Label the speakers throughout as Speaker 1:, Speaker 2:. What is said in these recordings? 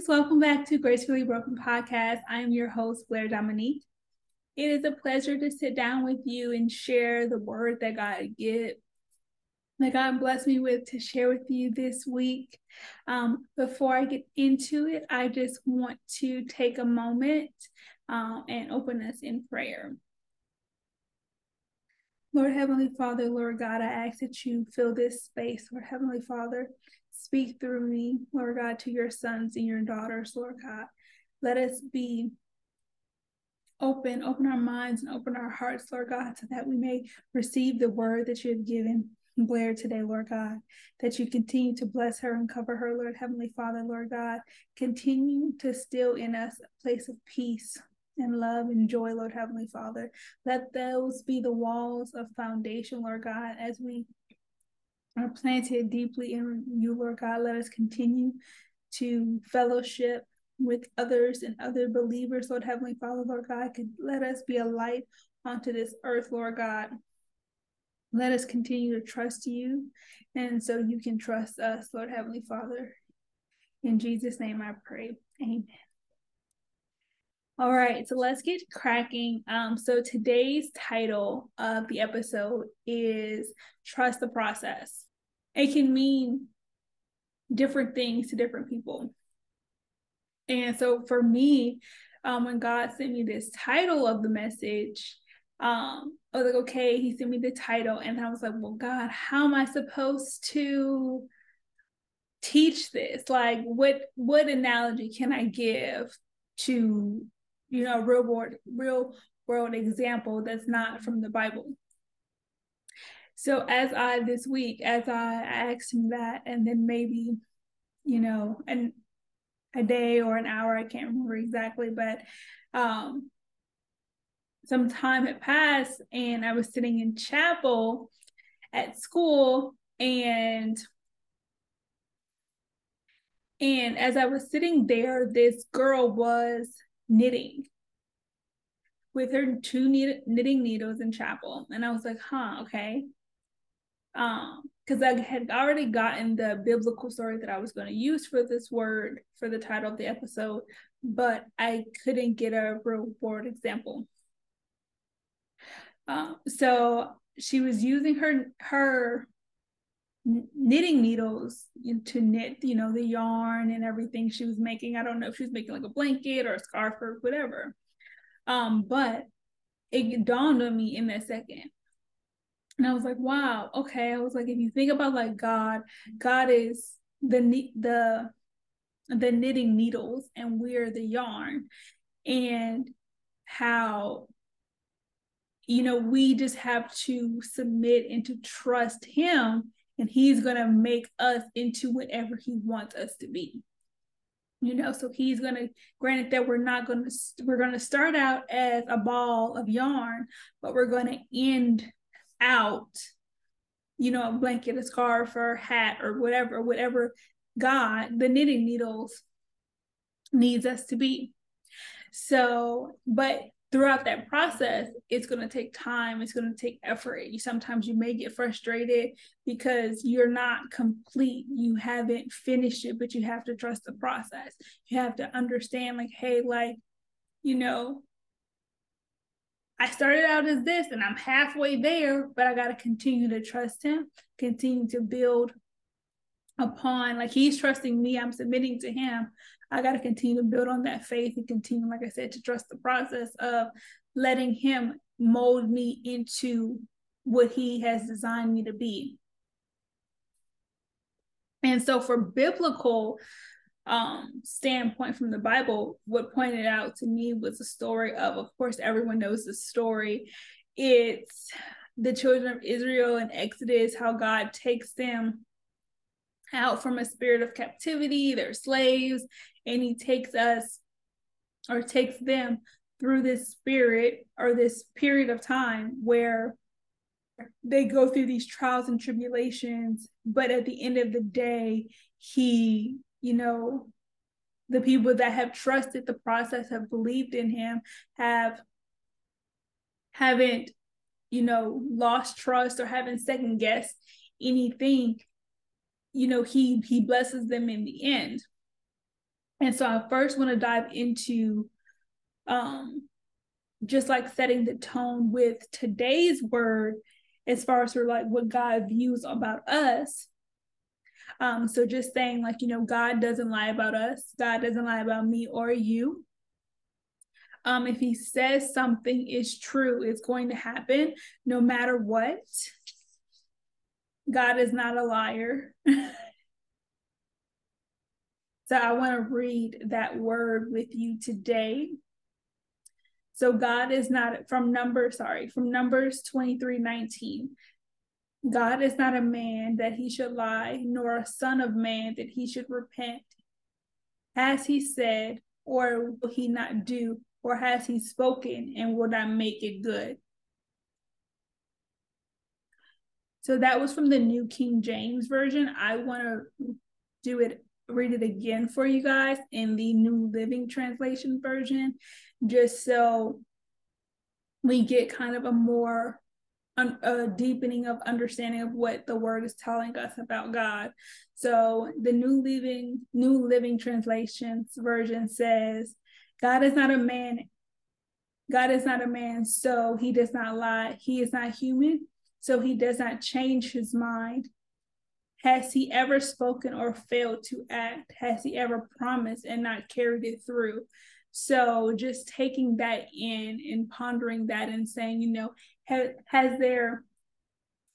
Speaker 1: guys, welcome back to Gracefully Broken Podcast. I'm your host, Blair Dominique. It is a pleasure to sit down with you and share the word that God give, that God blessed me with to share with you this week. Um, before I get into it, I just want to take a moment um, and open us in prayer. Lord Heavenly Father, Lord God, I ask that you fill this space, Lord Heavenly Father. Speak through me, Lord God, to your sons and your daughters, Lord God. Let us be open, open our minds and open our hearts, Lord God, so that we may receive the word that you have given Blair today, Lord God, that you continue to bless her and cover her, Lord Heavenly Father, Lord God. Continue to still in us a place of peace and love and joy, Lord Heavenly Father. Let those be the walls of foundation, Lord God, as we are planted deeply in you, Lord God. Let us continue to fellowship with others and other believers, Lord Heavenly Father, Lord God. Could let us be a light onto this earth, Lord God. Let us continue to trust you, and so you can trust us, Lord Heavenly Father. In Jesus' name I pray. Amen. All right, so let's get cracking. Um, so today's title of the episode is Trust the Process. It can mean different things to different people. And so for me, um, when God sent me this title of the message, um, I was like, okay, he sent me the title, and I was like, well, God, how am I supposed to teach this? Like, what what analogy can I give to you know, real world, real world example that's not from the Bible. So as I this week, as I asked him that, and then maybe, you know, and a day or an hour, I can't remember exactly, but um some time had passed and I was sitting in chapel at school and and as I was sitting there, this girl was knitting with her two knitting needles in chapel. And I was like, huh, okay. Um, because I had already gotten the biblical story that I was going to use for this word for the title of the episode, but I couldn't get a real world example. Um, so she was using her her knitting needles to knit, you know, the yarn and everything she was making. I don't know if she was making like a blanket or a scarf or whatever. Um, but it dawned on me in that second. And I was like, wow, okay. I was like, if you think about like God, God is the the the knitting needles and we're the yarn. And how you know we just have to submit and to trust him and he's to make us into whatever he wants us to be you know so he's to granted that we're not to we're to start out as a ball of yarn but we're to end out you know a blanket a scarf or a hat or whatever whatever god the knitting needles needs us to be. So but throughout that process it's going to take time it's going to take effort. You sometimes you may get frustrated because you're not complete you haven't finished it but you have to trust the process. You have to understand like hey like you know i started out as this and i'm halfway there but i got to continue to trust him continue to build upon like he's trusting me i'm submitting to him. I got to continue to build on that faith and continue like i said to trust the process of letting him mold me into what he has designed me to be. And so for biblical um standpoint from the bible what pointed out to me was a story of of course everyone knows the story it's the children of israel in exodus how god takes them out from a spirit of captivity. They're slaves, and he takes us or takes them through this spirit or this period of time where they go through these trials and tribulations. But at the end of the day, he, you know, the people that have trusted the process, have believed in him, have haven't, you know, lost trust or haven't second guessed anything you know he he blesses them in the end And so I first want to dive into um just like setting the tone with today's word as far as of like what God views about us. Um, so just saying like, you know, God doesn't lie about us, God doesn't lie about me or you. Um, if he says something is true, it's going to happen no matter what. God is not a liar. so I want to read that word with you today. So God is not from Numbers, sorry, from Numbers 23 19. God is not a man that he should lie, nor a son of man that he should repent. Has he said, or will he not do? or has he spoken and will not make it good? So that was from the New King James Version. I want to do it, read it again for you guys in the New Living Translation version, just so we get kind of a more a deepening of understanding of what the word is telling us about God. So the New Living New Living Translations version says, God is not a man. God is not a man, so he does not lie. He is not human, so he does not change his mind. Has he ever spoken or failed to act? Has he ever promised and not carried it through? So just taking that in and pondering that and saying, you know, has, has there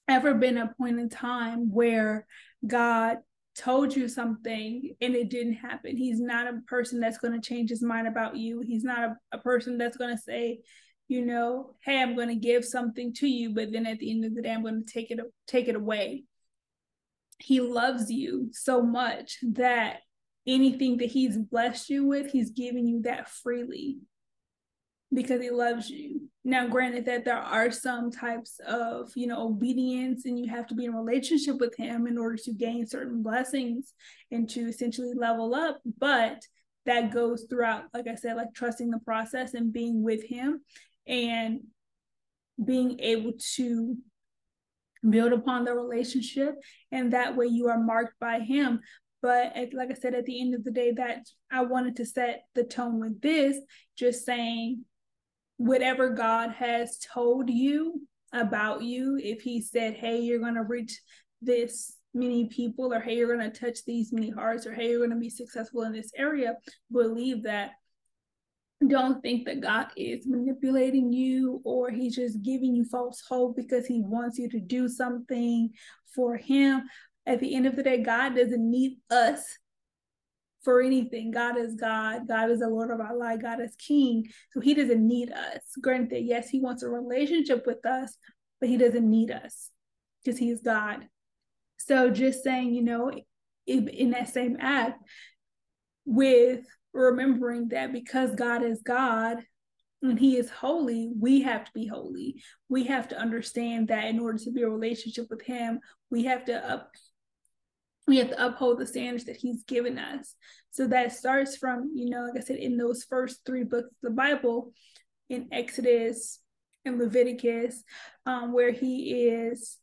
Speaker 1: ever been a point in time where God told you something and it didn't happen. He's not a person that's going to change his mind about you. He's not a, a person that's going to say, you know, hey, I'm going to give something to you, but then at the end of the day, I'm going to take it take it away. He loves you so much that anything that he's blessed you with, he's giving you that freely because he loves you. Now, granted that there are some types of, you know, obedience and you have to be in relationship with him in order to gain certain blessings and to essentially level up, but that goes throughout, like I said, like trusting the process and being with him and being able to build upon the relationship and that way you are marked by him but like i said at the end of the day that i wanted to set the tone with this just saying whatever God has told you about you, if He said, hey, you're going to reach this many people, or hey, you're going to touch these many hearts, or hey, you're going to be successful in this area, believe that. Don't think that God is manipulating you or He's just giving you false hope because He wants you to do something for Him. At the end of the day, God doesn't need us for anything. God is God. God is the Lord of our life. God is King. So he doesn't need us. Granted, yes, he wants a relationship with us, but he doesn't need us because he's God. So just saying, you know, in that same act, with remembering that because God is God and he is holy, we have to be holy. We have to understand that in order to be a relationship with him, we have to up we have to uphold the standards that he's given us. So that starts from, you know, like I said, in those first three books of the Bible, in Exodus and Leviticus, um, where he is,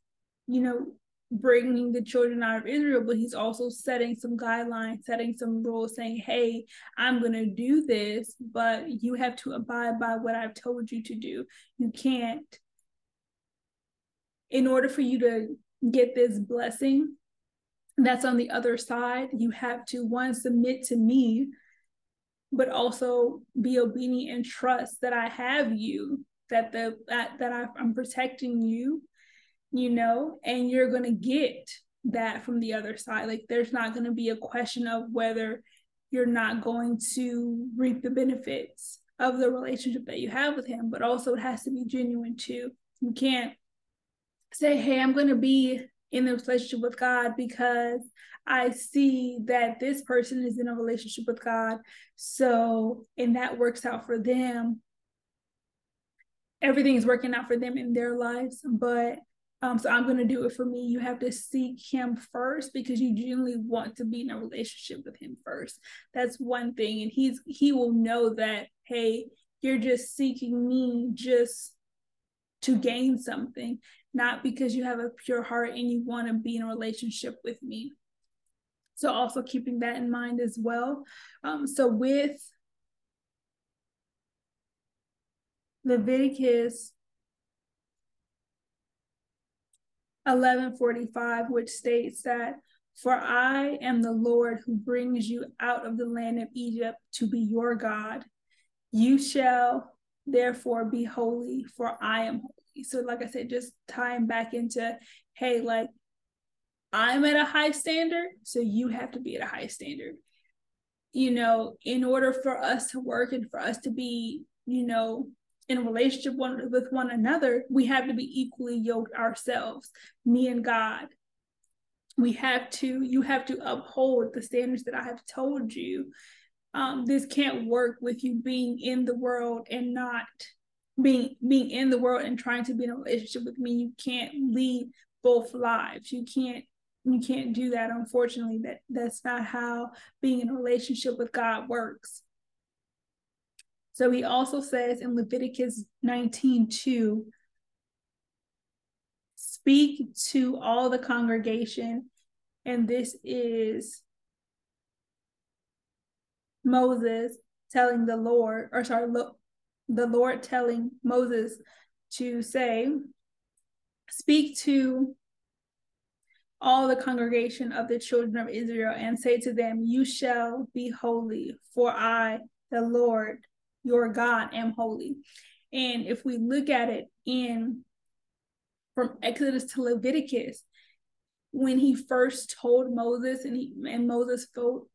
Speaker 1: you know, bringing the children out of Israel, but he's also setting some guidelines, setting some rules, saying, hey, I'm going to do this, but you have to abide by what I've told you to do. You can't, in order for you to get this blessing, that's on the other side. You have to one submit to me, but also be obedient and trust that I have you, that the that that I, I'm protecting you, you know, and you're gonna get that from the other side. Like there's not gonna be a question of whether you're not going to reap the benefits of the relationship that you have with him, but also it has to be genuine too. You can't say, hey, I'm to be in the relationship with God because I see that this person is in a relationship with God. So, and that works out for them. Everything is working out for them in their lives. But um, so I'm going to do it for me. You have to seek Him first because you genuinely want to be in a relationship with Him first. That's one thing. And He's, He will know that, hey, you're just seeking me just to gain something not because you have a pure heart and you want to be in a relationship with me. So also keeping that in mind as well. Um, so with Leviticus 11:45 which states that for I am the Lord who brings you out of the land of Egypt to be your God. You shall therefore be holy, for I am holy. So, like I said, just tying back into hey, like I'm at a high standard, so you have to be at a high standard. You know, in order for us to work and for us to be, you know, in a relationship one, with one another, we have to be equally yoked ourselves, me and God. We have to, you have to uphold the standards that I have told you. Um, this can't work with you being in the world and not being being in the world and trying to be in a relationship with me. You can't lead both lives. You can't you can't do that. Unfortunately, that that's not how being in a relationship with God works. So he also says in Leviticus 19 2, speak to all the congregation. And this is Moses telling the Lord, or sorry, look, the Lord telling Moses to say, Speak to all the congregation of the children of Israel and say to them, You shall be holy, for I, the Lord, your God am holy. And if we look at it in from Exodus to Leviticus, when he first told Moses and he and Moses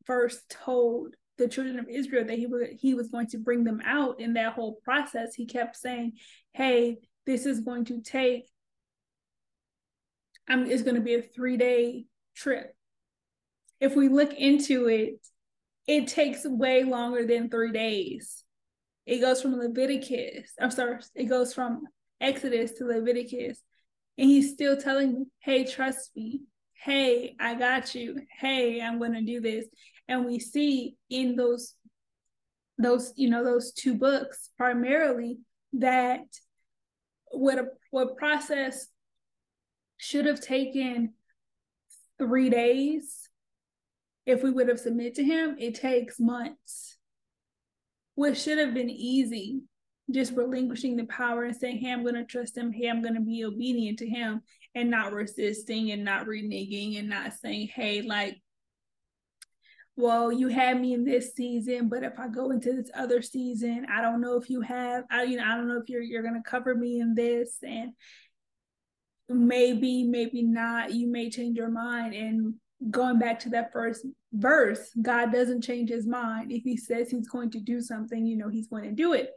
Speaker 1: first told the children of Israel that he was he was going to bring them out in that whole process, he kept saying, "Hey, this is going to take. I'm. It's going to be a three day trip. If we look into it, it takes way longer than three days. It goes from Leviticus, I'm sorry, it goes from Exodus to Leviticus. And he's still telling me, hey, trust me. Hey, I got you. Hey, I'm going to do this. And we see in those, those, you know, those two books primarily that what a what process should have taken three days if we would have submitted to him, it takes months what should have been easy, just relinquishing the power and saying, Hey, I'm going to trust him. Hey, I'm going to be obedient to him and not resisting and not reneging and not saying, Hey, like, well, you had me in this season, but if I go into this other season, I don't know if you have, I, you know, I don't know if you're, you're to cover me in this and maybe, maybe not, you may change your mind. And going back to that first verse, God doesn't change his mind. If he says he's going to do something, you know, he's going to do it.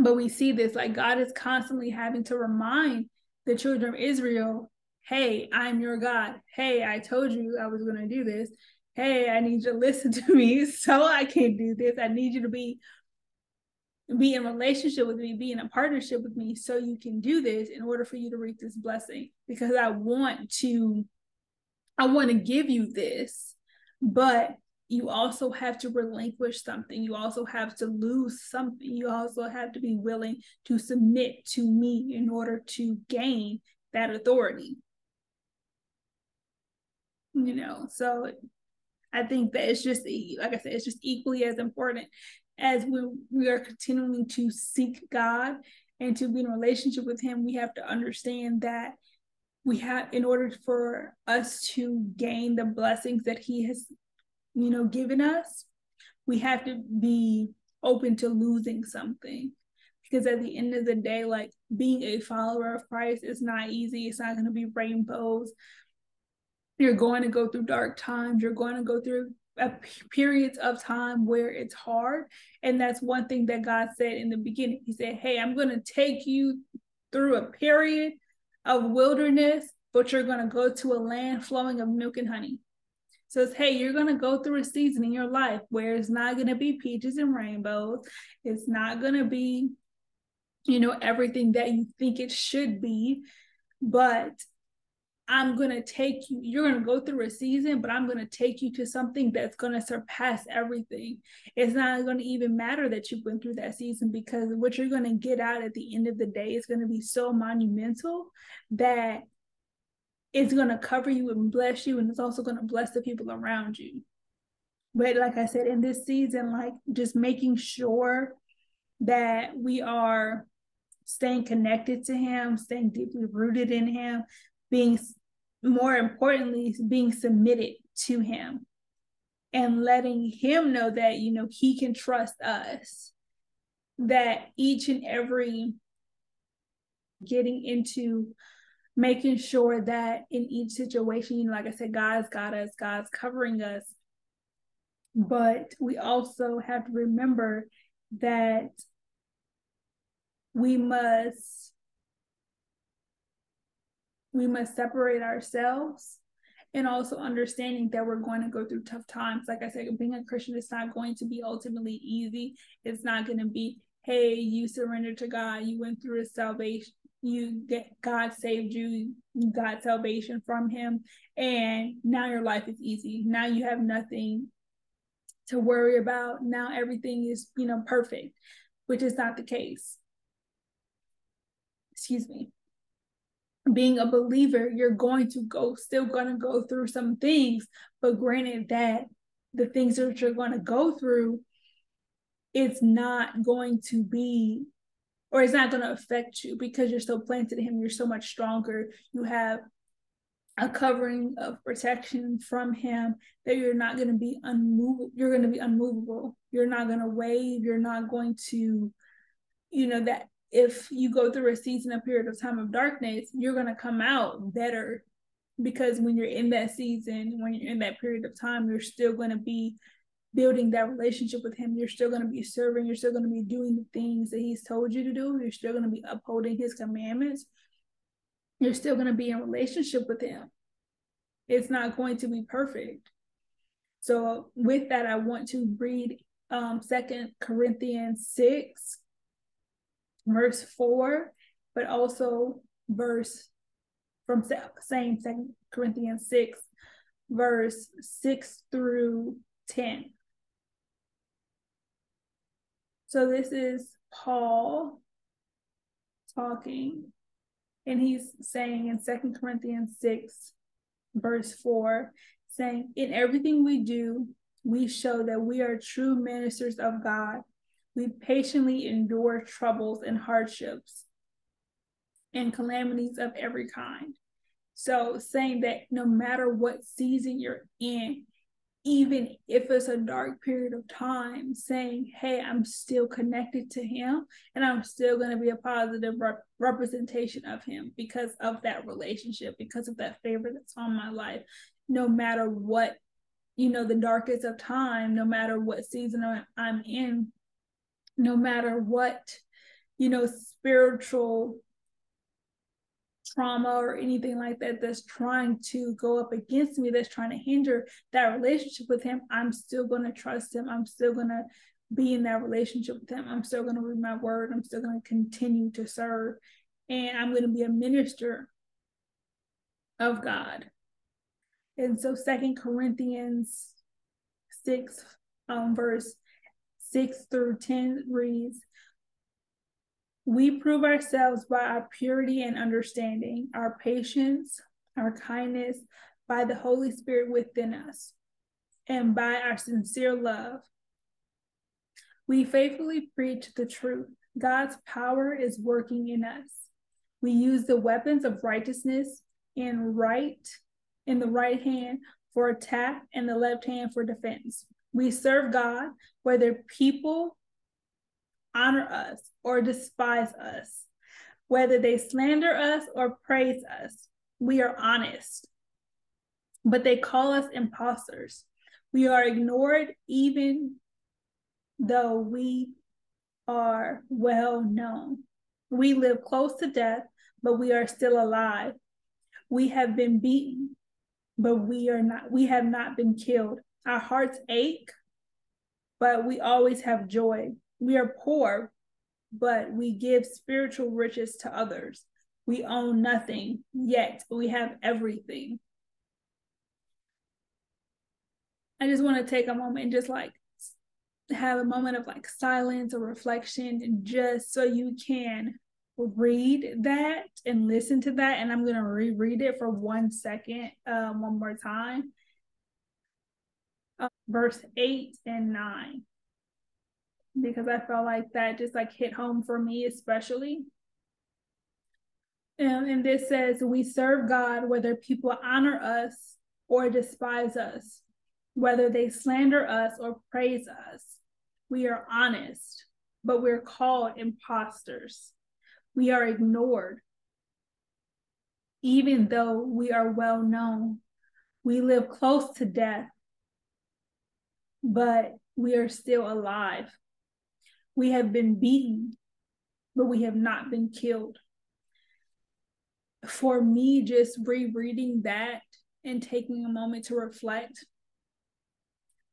Speaker 1: But we see this like God is constantly having to remind the children of Israel, hey, I'm your God. Hey, I told you I was going to do this. Hey, I need you to listen to me so I can do this. I need you to be be in relationship with me, be in a partnership with me so you can do this in order for you to reap this blessing because I want to I want to give you this, but you also have to relinquish something. You also have to lose something. You also have to be willing to submit to me in order to gain that authority. You know, so I think that it's just, like I said, it's just equally as important as when we are continuing to seek God and to be in relationship with Him. We have to understand that we have in order for us to gain the blessings that he has you know given us we have to be open to losing something. Because at the end of the day like being a follower of christ is not easy. It's not going to be rainbows you're going to go through dark times you're going to go through uh, periods of time where it's hard and that's one thing that god said in the beginning he said hey i'm going to take you through a period of wilderness, but you're going to go to a land flowing of milk and honey. So it's, hey, you're going to go through a season in your life where it's not going to be peaches and rainbows. It's not going to be, you know, everything that you think it should be. But I'm going to take you, you're going to go through a season, but I'm going to take you to something that's going to surpass everything. It's not going to even matter that you went through that season because what you're going to get out at the end of the day is going to be so monumental that it's going to cover you and bless you and it's also going to bless the people around you but like i said in this season like just making sure that we are staying connected to him staying deeply rooted in him being more importantly being submitted to him and letting him know that you know he can trust us that each and every getting into making sure that in each situation, you know, like I said, God's got us, God's covering us. But we also have to remember that we must we must separate ourselves and also understanding that we're going to go through tough times. Like I said, being a Christian is not going to be ultimately easy. It's not going to be, hey, you surrendered to God, you went through a salvation, you get God saved you, you got salvation from him, and now your life is easy. Now you have nothing to worry about. Now everything is, you know, perfect, which is not the case. Excuse me. Being a believer, you're going to go, still going to go through some things, but granted that the things that you're going to go through, it's not going to be or it's not going to affect you because you're so planted in him you're so much stronger. You have a covering of protection from him that you're not going to be unmovable you're going to be unmovable. You're not going to wave you're not going to you know that if you go through a season a period of time of darkness you're going to come out better because when you're in that season when you're in that period of time you're still going to be building that relationship with him, you're still going to be serving, you're still going to be doing the things that he's told you to do, you're still going to be upholding his commandments, you're still going to be in relationship with him. It's not going to be perfect. So with that, I want to read um Second Corinthians 6, verse 4, but also verse from same Second Corinthians 6, verse 6 through 10. So this is Paul talking, and he's saying in Second Corinthians 6, verse 4, saying, In everything we do, we show that we are true ministers of God. We patiently endure troubles and hardships and calamities of every kind. So, saying that no matter what season you're in, even if it's a dark period of time, saying, Hey, I'm still connected to him and I'm still going to be a positive rep- representation of him because of that relationship, because of that favor that's on my life, no matter what, you know, the darkest of time, no matter what season I'm in, no matter what, you know, spiritual trauma or anything like that that's trying to go up against me, that's trying to hinder that relationship with him, I'm still going to trust him. I'm still going to be in that relationship with him. I'm still going to read my word. I'm still going to continue to serve. And I'm going to be a minister of God. And so Second Corinthians 6, um, verse 6 through 10 reads, we prove ourselves by our purity and understanding, our patience, our kindness, by the Holy Spirit within us, and by our sincere love. We faithfully preach the truth. God's power is working in us. We use the weapons of righteousness in right in the right hand for attack and the left hand for defense. We serve God whether people honor us or despise us, whether they slander us or praise us. We are honest, but they call us impostors. We are ignored even though we are well known. We live close to death, but we are still alive. We have been beaten, but we are not we have not been killed. Our hearts ache, but we always have joy. We are poor, but we give spiritual riches to others. We own nothing, yet we have everything. I just want to take a moment and just like have a moment of like silence or reflection, just so you can read that and listen to that, and I'm gonna reread it for one second, um, one more time. Verse eight and nine, because I felt like that just like hit home for me, especially. And, and this says, We serve God whether people honor us or despise us, whether they slander us or praise us. We are honest, but we're called impostors. We are ignored, even though we are well known. We live close to death, but we are still alive. We have been beaten, but we have not been killed. For me, just rereading that and taking a moment to reflect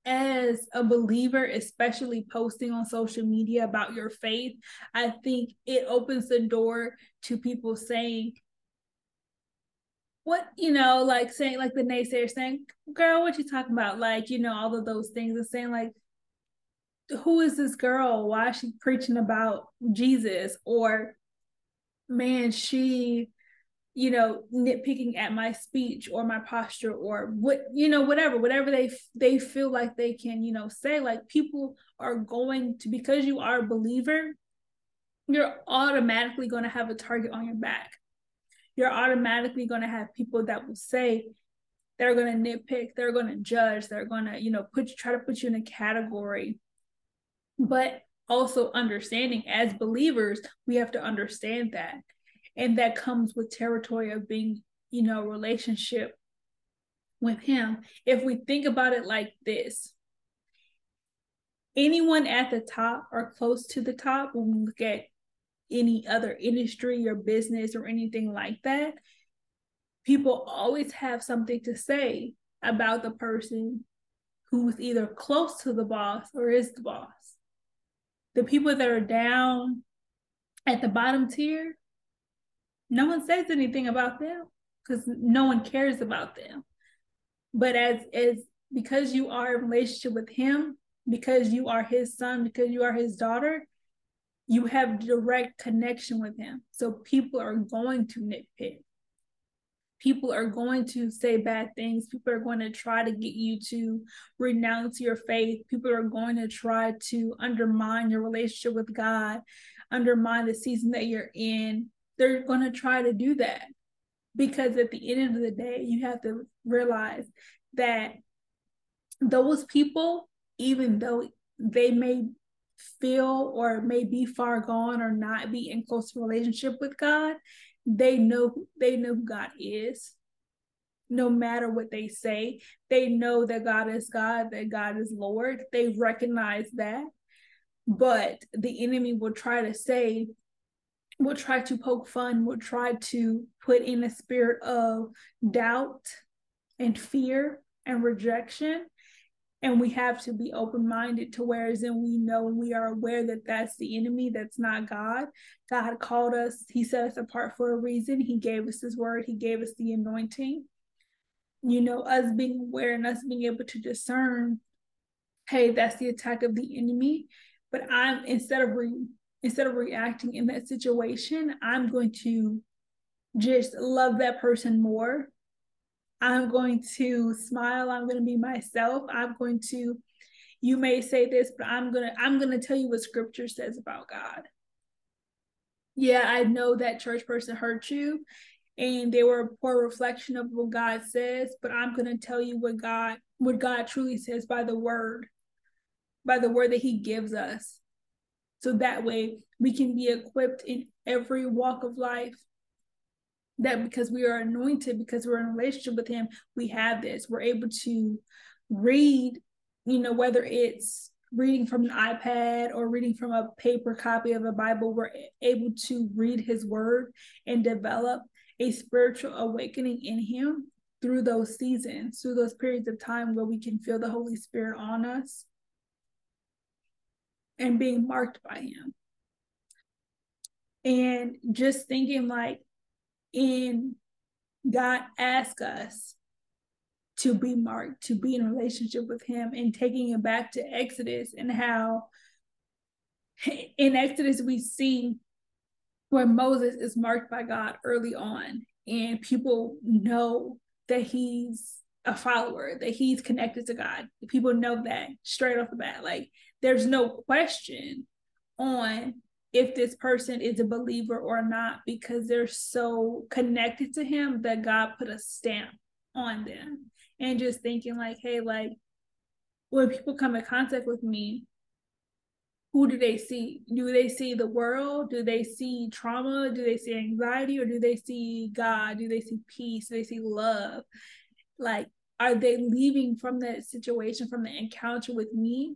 Speaker 1: as a believer, especially posting on social media about your faith, I think it opens the door to people saying, what, you know, like saying, like the naysayers saying, girl, what you talking about? Like, you know, all of those things and saying, like, who is this girl? Why is she preaching about Jesus? Or, man, she you know nitpicking at my speech or my posture or what you know whatever whatever they they feel like they can you know say like people are going to because you are a believer you're automatically going to have a target on your back you're automatically going to have people that will say they're going to nitpick they're going to judge they're going to you know put try to put you in a category. But also understanding as believers we have to understand that. And that comes with territory of being you know relationship with him. If we think about it like this anyone at the top or close to the top when we look at any other industry or business or anything like that people always have something to say about the person who's either close to the boss or is the boss the people that are down at the bottom tier no one says anything about them because no one cares about them. But as as because you are in relationship with him, because you are his son, because you are his daughter, you have direct connection with him. So people are going to nitpick. People are going to say bad things. People are going to try to get you to renounce your faith. People are going to try to undermine your relationship with God, undermine the season that you're in, they're going to try to do that because at the end of the day you have to realize that those people even though they may feel or may be far gone or not be in close relationship with God they know they know who God is. No matter what they say they know that God is God that God is Lord. They recognize that. But the enemy will try to say will try to poke fun, will try to put in a spirit of doubt and fear and rejection. And we have to be open minded to whereas and we know we are aware that that's the enemy, that's not God. God called us, He set us apart for a reason. He gave us His word, He gave us the anointing. You know, us being aware and us being able to discern, hey, that's the attack of the enemy. But I'm instead of re- instead of reacting in that situation, I'm going to just love that person more. I'm going to smile. I'm going to be myself. I'm going to, you may say this, but I'm going to, I'm going to tell you what scripture says about God. Yeah, I know that church person hurt you and they were a poor reflection of what God says, but I'm going to tell you what God, what God truly says by the word, by the word that he gives us. So that way we can be equipped in every walk of life. That because we are anointed, because we're in a relationship with Him, we have this. We're able to read, you know, whether it's reading from an iPad or reading from a paper copy of a Bible, we're able to read His Word and develop a spiritual awakening in Him through those seasons, through those periods of time where we can feel the Holy Spirit on us and being marked by him. And just thinking like in God asks us to be marked, to be in a relationship with him and taking it back to Exodus and how in Exodus we see where Moses is marked by God early on, and people know that he's a follower, that he's connected to God. People know that straight off the bat. Like there's no question on if this person is a believer or not because they're so connected to him that God put a stamp on them. And just thinking like, hey, like when people come in contact with me, who do they see? Do they see the world? Do they see trauma? Do they see anxiety? Or do they see God? Do they see peace? Do they see love? Like, are they leaving from that situation, from the encounter with me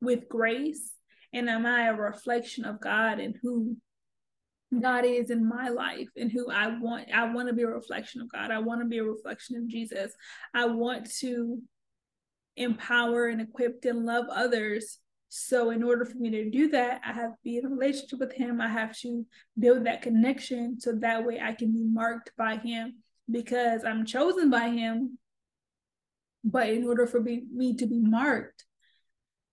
Speaker 1: with grace? And am I a reflection of God and who God is in my life and who I want? I want to be a reflection of God. I want to be a reflection of Jesus. I want to empower and equip and love others. So, in order for me to do that, I have to be in a relationship with Him. I have to build that connection so that way I can be marked by Him because I'm chosen by Him. But in order for me to be marked,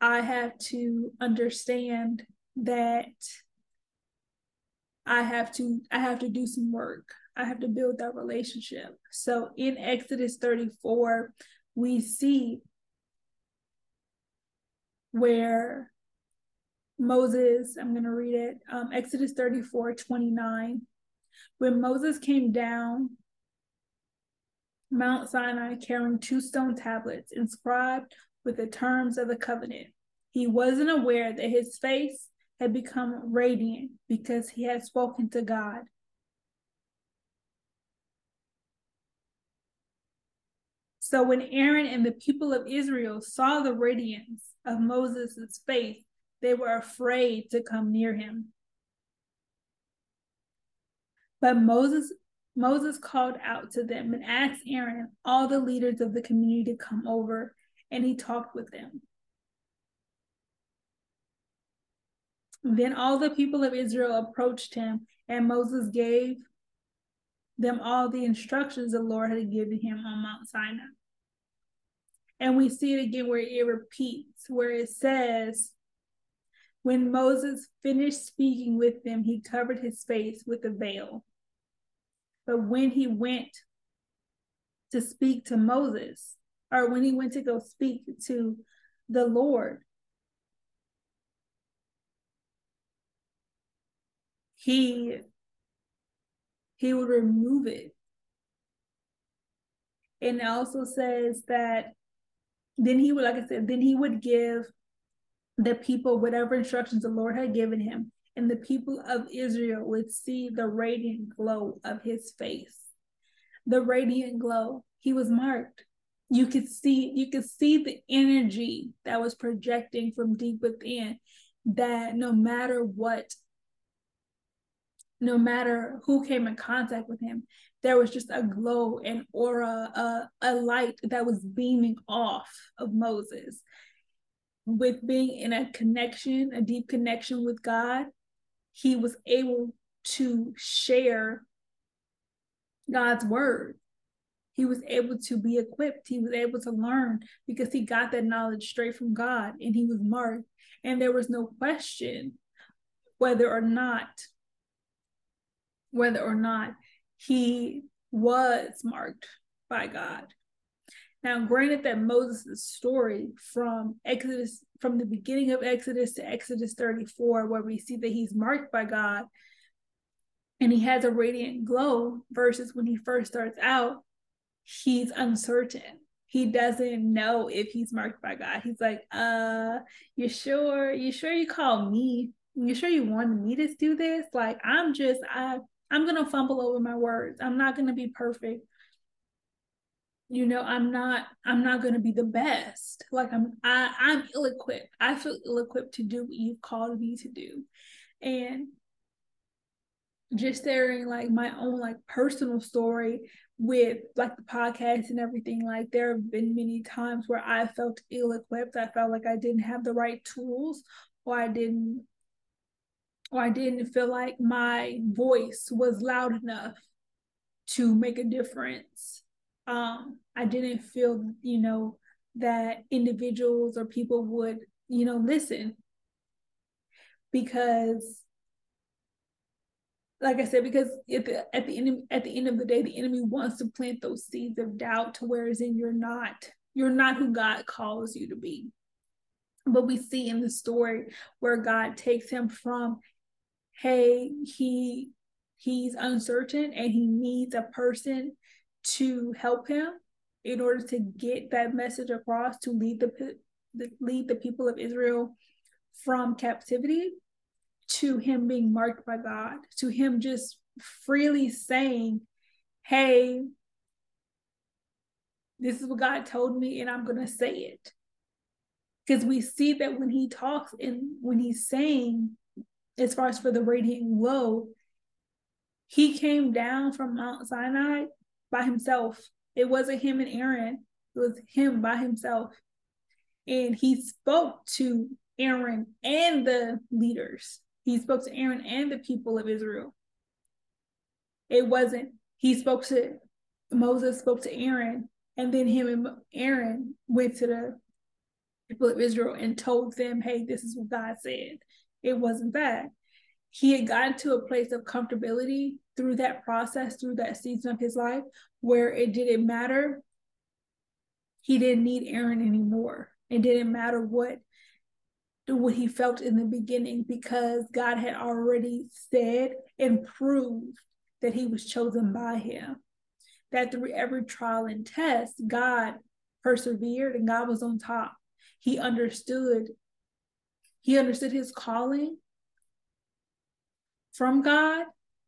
Speaker 1: I have to understand that I have to I have to do some work. I have to build that relationship. So in Exodus 34, we see where Moses, I'm going to read it, um, Exodus 34 29. When Moses came down Mount Sinai carrying two stone tablets inscribed with the terms of the covenant. He wasn't aware that his face had become radiant because he had spoken to God. So when Aaron and the people of Israel saw the radiance of Moses' face, they were afraid to come near him. But Moses Moses called out to them and asked Aaron and all the leaders of the community to come over and he talked with them. Then all the people of Israel approached him, and Moses gave them all the instructions the Lord had given him on Mount Sinai. And we see it again where it repeats, where it says, When Moses finished speaking with them, he covered his face with a veil. But when he went to speak to Moses, or when he went to go speak to the Lord, he he would remove it. And it also says that then he would, like I said, then he would give the people whatever instructions the Lord had given him, and the people of Israel would see the radiant glow of his face. The radiant glow. He was marked you could see you could see the energy that was projecting from deep within that no matter what no matter who came in contact with him there was just a glow and aura a, a light that was beaming off of moses. With being in a connection a deep connection with god he was able to share god's word he was able to be equipped. He was able to learn because he got that knowledge straight from God and he was marked. And there was no question whether or not, whether or not he was marked by God. Now, granted that Moses' story from Exodus, from the beginning of Exodus to Exodus 34, where we see that he's marked by God and he has a radiant glow, versus when he first starts out, he's uncertain. He doesn't know if he's marked by God. He's like, uh, you sure? You sure you called me? You sure you wanted me to do this? Like, I'm just, I, I'm gonna fumble over my words. I'm not gonna be perfect. You know, I'm not, I'm not gonna be the best. Like I'm, I, I'm ill-equipped. I feel ill-equipped to do what you've called me to do. And just sharing like my own like personal story with like the podcast and everything like there have been many times where i felt ill equipped i felt like i didn't have the right tools or i didn't or i didn't feel like my voice was loud enough to make a difference. Um i didn't feel you know that individuals or people would you know listen because like I said, because at the at the end at the end of the day, the enemy wants to plant those seeds of doubt to where in you're not you're not who God calls you to be. But we see in the story where God takes him from, hey, he he's uncertain and he needs a person to help him in order to get that message across to lead the, the lead the people of Israel from captivity to him being marked by God, to him just freely saying, Hey, this is what God told me, and I'm going to say it. Because we see that when he talks and when he's saying, as far as for the radiant glow, he came down from Mount Sinai by himself. It wasn't him and Aaron, it was him by himself. And he spoke to Aaron and the leaders. He spoke to Aaron and the people of Israel. It wasn't, he spoke to Moses, spoke to Aaron, and then him and Aaron went to the people of Israel and told them, hey, this is what God said. It wasn't that. He had gotten to a place of comfortability through that process, through that season of his life, where it didn't matter. He didn't need Aaron anymore. It didn't matter what what he felt in the beginning because God had already said and proved that he was chosen by him. That through every trial and test, God persevered and God was on top. He understood, he understood his calling from God,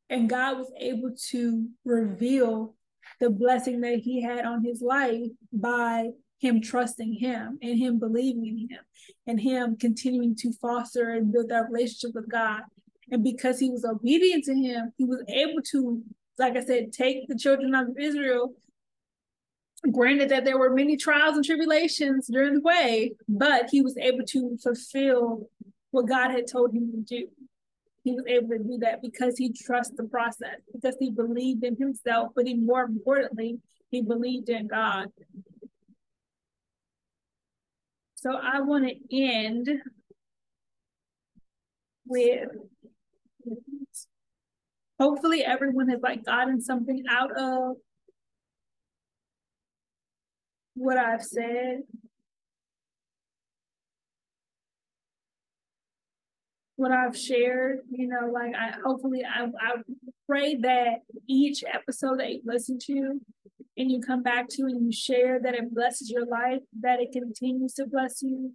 Speaker 1: and God was able to reveal the blessing that he had on his life by him trusting him and him believing in him and him continuing to foster and build that relationship with God. And because he was obedient to him, he was able to, like I said, take the children of Israel. Granted that there were many trials and tribulations during the way, but he was able to fulfill what God had told him to do. He was able to do that because he trusts the process, because he believed in himself, but he more importantly, he believed in God. So I want to end with hopefully everyone has like gotten something out of what I've said. What I've shared, you know, like I hopefully I, I pray that each episode that you listen to and you come back to and you share that it blesses your life, that it continues to bless you,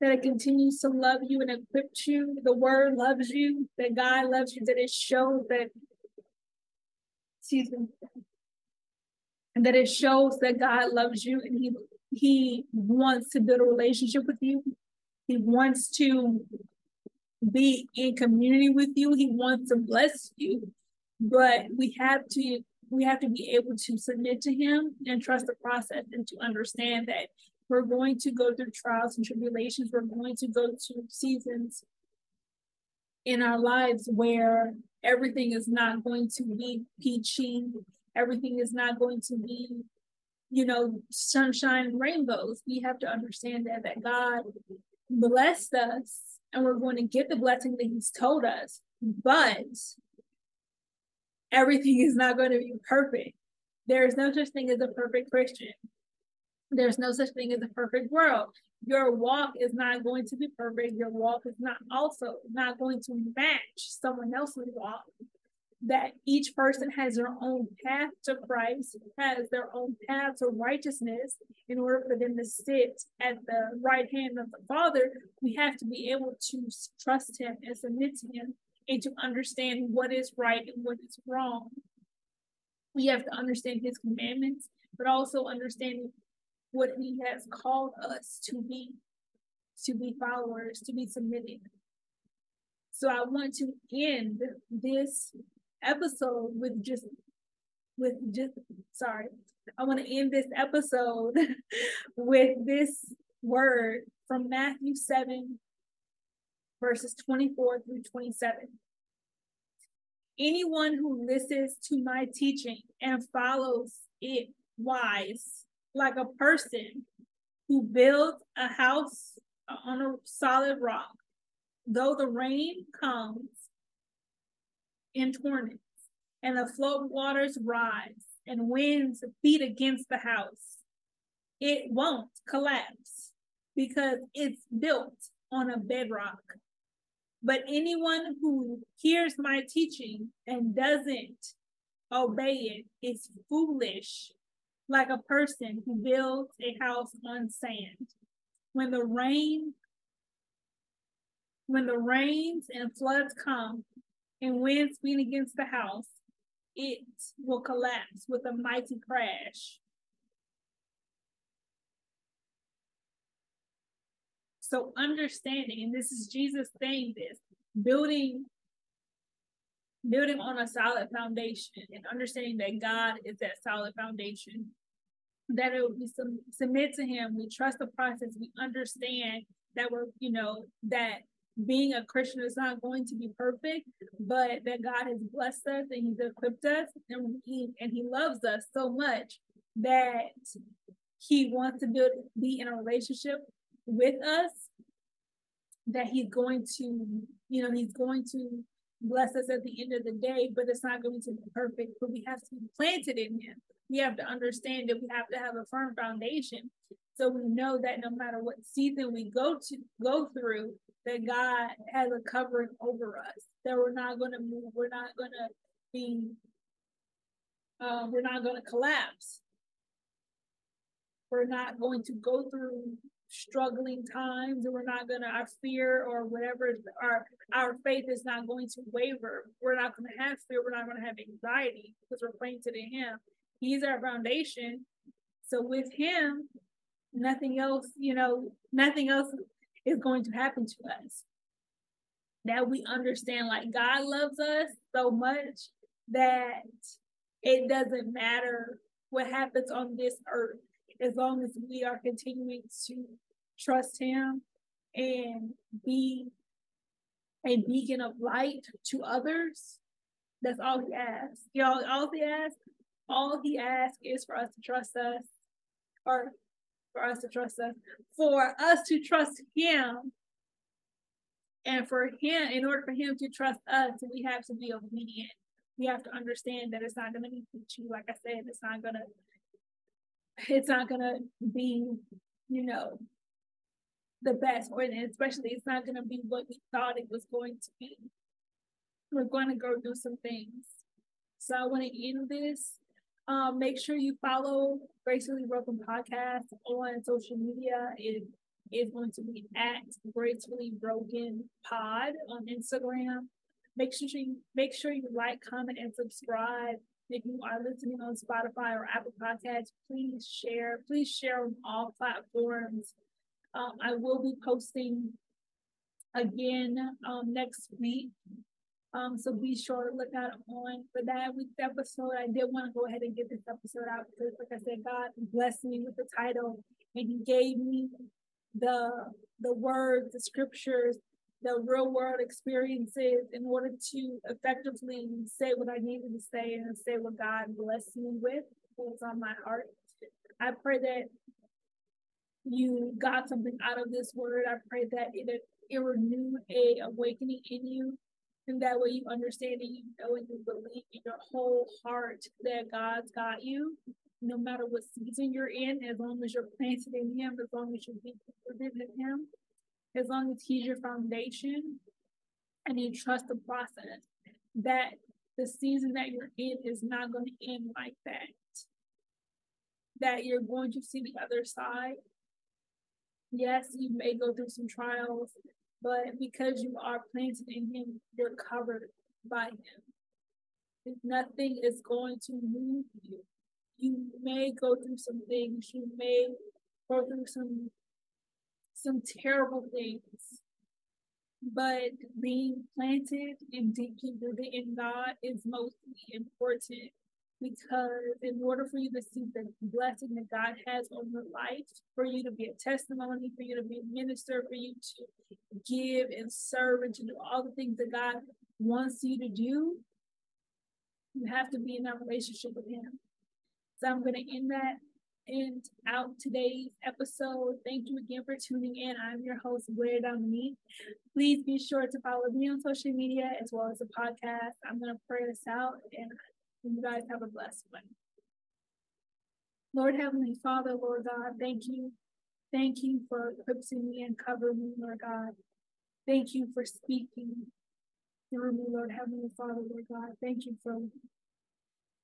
Speaker 1: that it continues to love you and equip you. The word loves you, that God loves you, that it shows that, excuse me, and that it shows that God loves you and He He wants to build a relationship with you. He wants to be in community with you. He wants to bless you but we have to we have to be able to submit to him and trust the process and to understand that we're going to go through trials and tribulations. We're going to go through seasons in our lives where everything is not going to be peachy. Everything is not going to be you know sunshine and rainbows. We have to understand that that god blessed us and we're going to get the blessing that he's told us. But everything is not going to be perfect. There is no such thing as a perfect Christian. There's no such thing as a perfect world. Your walk is not going to be perfect. Your walk is not also not going to match someone else's walk. That each person has their own path to Christ, has their own path to righteousness. In order for them to sit at the right hand of the Father, we have to be able to trust Him and submit to Him and to understand what is right and what is wrong. We have to understand his commandments, but also understanding what he has called us to be, to be followers, to be submitted. So I want to end this episode with just with just sorry. I want to end this episode with this word from Matthew 7 verses 24 through 27. Anyone who listens to my teaching and follows it wise, like a person who builds a house on a solid rock. though the rain comes in torrents and the flood waters rise and winds beat against the house, it won't collapse because it's built on a bedrock. But anyone who hears my teaching and doesn't obey it is foolish, like a person who builds a house on sand. When the rain when the rains and floods come and winds beat against the house, it will collapse with a mighty crash. So understanding, and this is Jesus saying this, building building on a solid foundation and understanding that God is that solid foundation. That it we submit to Him, we trust the process, we understand that we're, you know, that being a Christian is not going to be perfect, but that God has blessed us and He's equipped us and He and He loves us so much that He wants to build be in a relationship with us that He's going to, you know, He's going to bless us at the end of the day, but it's not going to be perfect. But we have to be planted in Him. We have to understand that we have to have a firm foundation. So we know that no matter what season we go to go through, that God has a covering over us. That we're not going to move. We're not going to be. Um, we're not going to collapse. We're not going to go through struggling times and we're not gonna our fear or whatever our our faith is not going to waver. We're not going to have fear we're not going to have anxiety because we're praying to him. He's our foundation. So with him nothing else you know nothing else is going to happen to us. That we understand like god loves us so much that it doesn't matter what happens on this earth as long as we are continuing to trust Him and be a beacon of light to others. That's all He asks. Y'all, all He asks, all He asks is for us to trust us, or for us to trust us, for us to trust Him. And for him, in order for him to trust us, we have to be obedient. We have to understand that it's not going to be peachy. Like I said, it's not going to it's not gonna be, you know, the best, or especially it's not gonna be what we thought it was going to be. We're going to go do some things. So I want to end this. Um, make sure you follow Gracefully Broken Podcast on social media. It is going to be at Gracefully Broken Pod on Instagram. Make sure you make sure you like, comment, and subscribe. If you are listening on Spotify or Apple Podcasts, please share. Please share on all platforms. Um, I will be posting again um, next week. Um, so be sure to look out on for that week's episode. I did want to go ahead and get this episode out because, like I said, God blessed me with the title, and He gave me the the words, the scriptures the real world experiences in order to effectively say what I needed to say and say what God blessed me with, was on my heart. I pray that you got something out of this word. I pray that it it renew a awakening in you. And that way you understand and you know and you believe in your whole heart that God's got you. No matter what season you're in, as long as you're planted in him, as long as you're rooted in him, as long as he's your foundation and you trust the process, that the season that you're in is not going to end like that. That you're going to see the other side. Yes, you may go through some trials, but because you are planted in Him, you're covered by Him. Nothing is going to move you. You may go through some things, you may go through some some terrible things. But being planted and deeply rooted in God is mostly important because in order for you to see the blessing that God has on your life, for you to be a testimony, for you to be a minister, for you to give and serve and to do all the things that God wants you to do, you have to be in that relationship with Him. So I'm going to end that end out today's episode. Thank you again for tuning in. I'm your host, Blair Dominique. Please be sure to follow me on social media as well as the podcast. I'm going to pray this out and you guys have a blessed one. Lord Heavenly Father, Lord God, thank you. Thank you for equipping me and covering me, Lord God. Thank you for speaking through me, Lord Heavenly Father, Lord God. Thank you for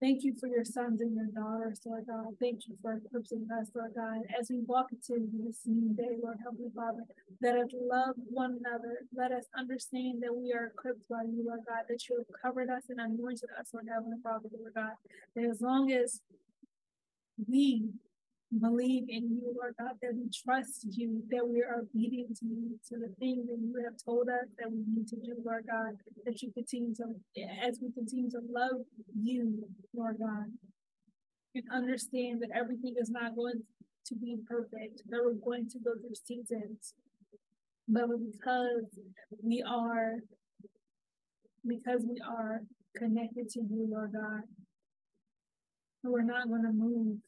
Speaker 1: Thank you for your sons and your daughters, Lord God. Thank you for equipping us, Lord God, as we walk into this new day, Lord Heavenly Father. Let us love one another. Let us understand that we are equipped by you, Lord God, that you have covered us and anointed us, Lord Heavenly Father, Lord God. That as long as we believe in you, Lord God, that we trust you, that we are obedient to you, to the things that you have told us that we need to do, Lord God, that you continue to, as we continue to love you, Lord God, and understand that everything is not going to be perfect, that we're going to go through seasons, but because we are, because we are connected to you, Lord God, we're not going to move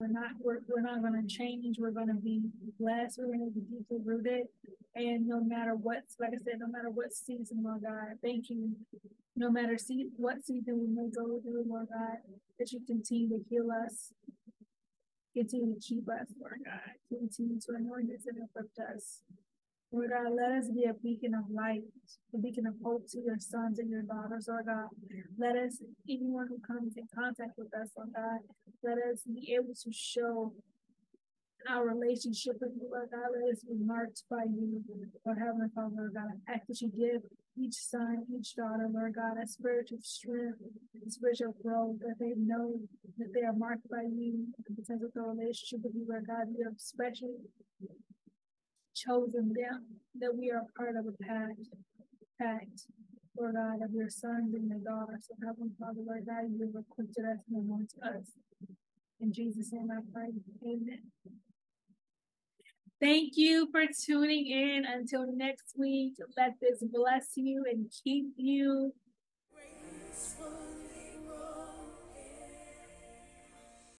Speaker 1: we're not we're, we're not going to change. We're going to be blessed. We're going to be deeply rooted. And no matter what, like I said, no matter what season, Lord God, thank you. No matter see what season we may go through, Lord God, that you continue to heal us, continue to keep us, Lord God, continue to anoint us and equip us. Lord God, let us be a beacon of light, a beacon of hope to your sons and your daughters, Lord God. Let us, anyone who comes in contact with us, Lord God, let us be able to show our relationship with you, Lord God. Let us be marked by you, Lord Heavenly Father, Lord God. I ask that you give each son, each daughter, Lord God, a spiritual strength, a spiritual growth, that they know that they are marked by you because of the relationship with you, Lord God. You have specially chosen them, that we are part of a pact, pact, Lord God, of your sons and your daughters. So Heavenly Father, Lord God, you have equipped us and anointed us. In Jesus' name I pray. Amen. Thank you for tuning in. Until next week, let this bless you and keep you.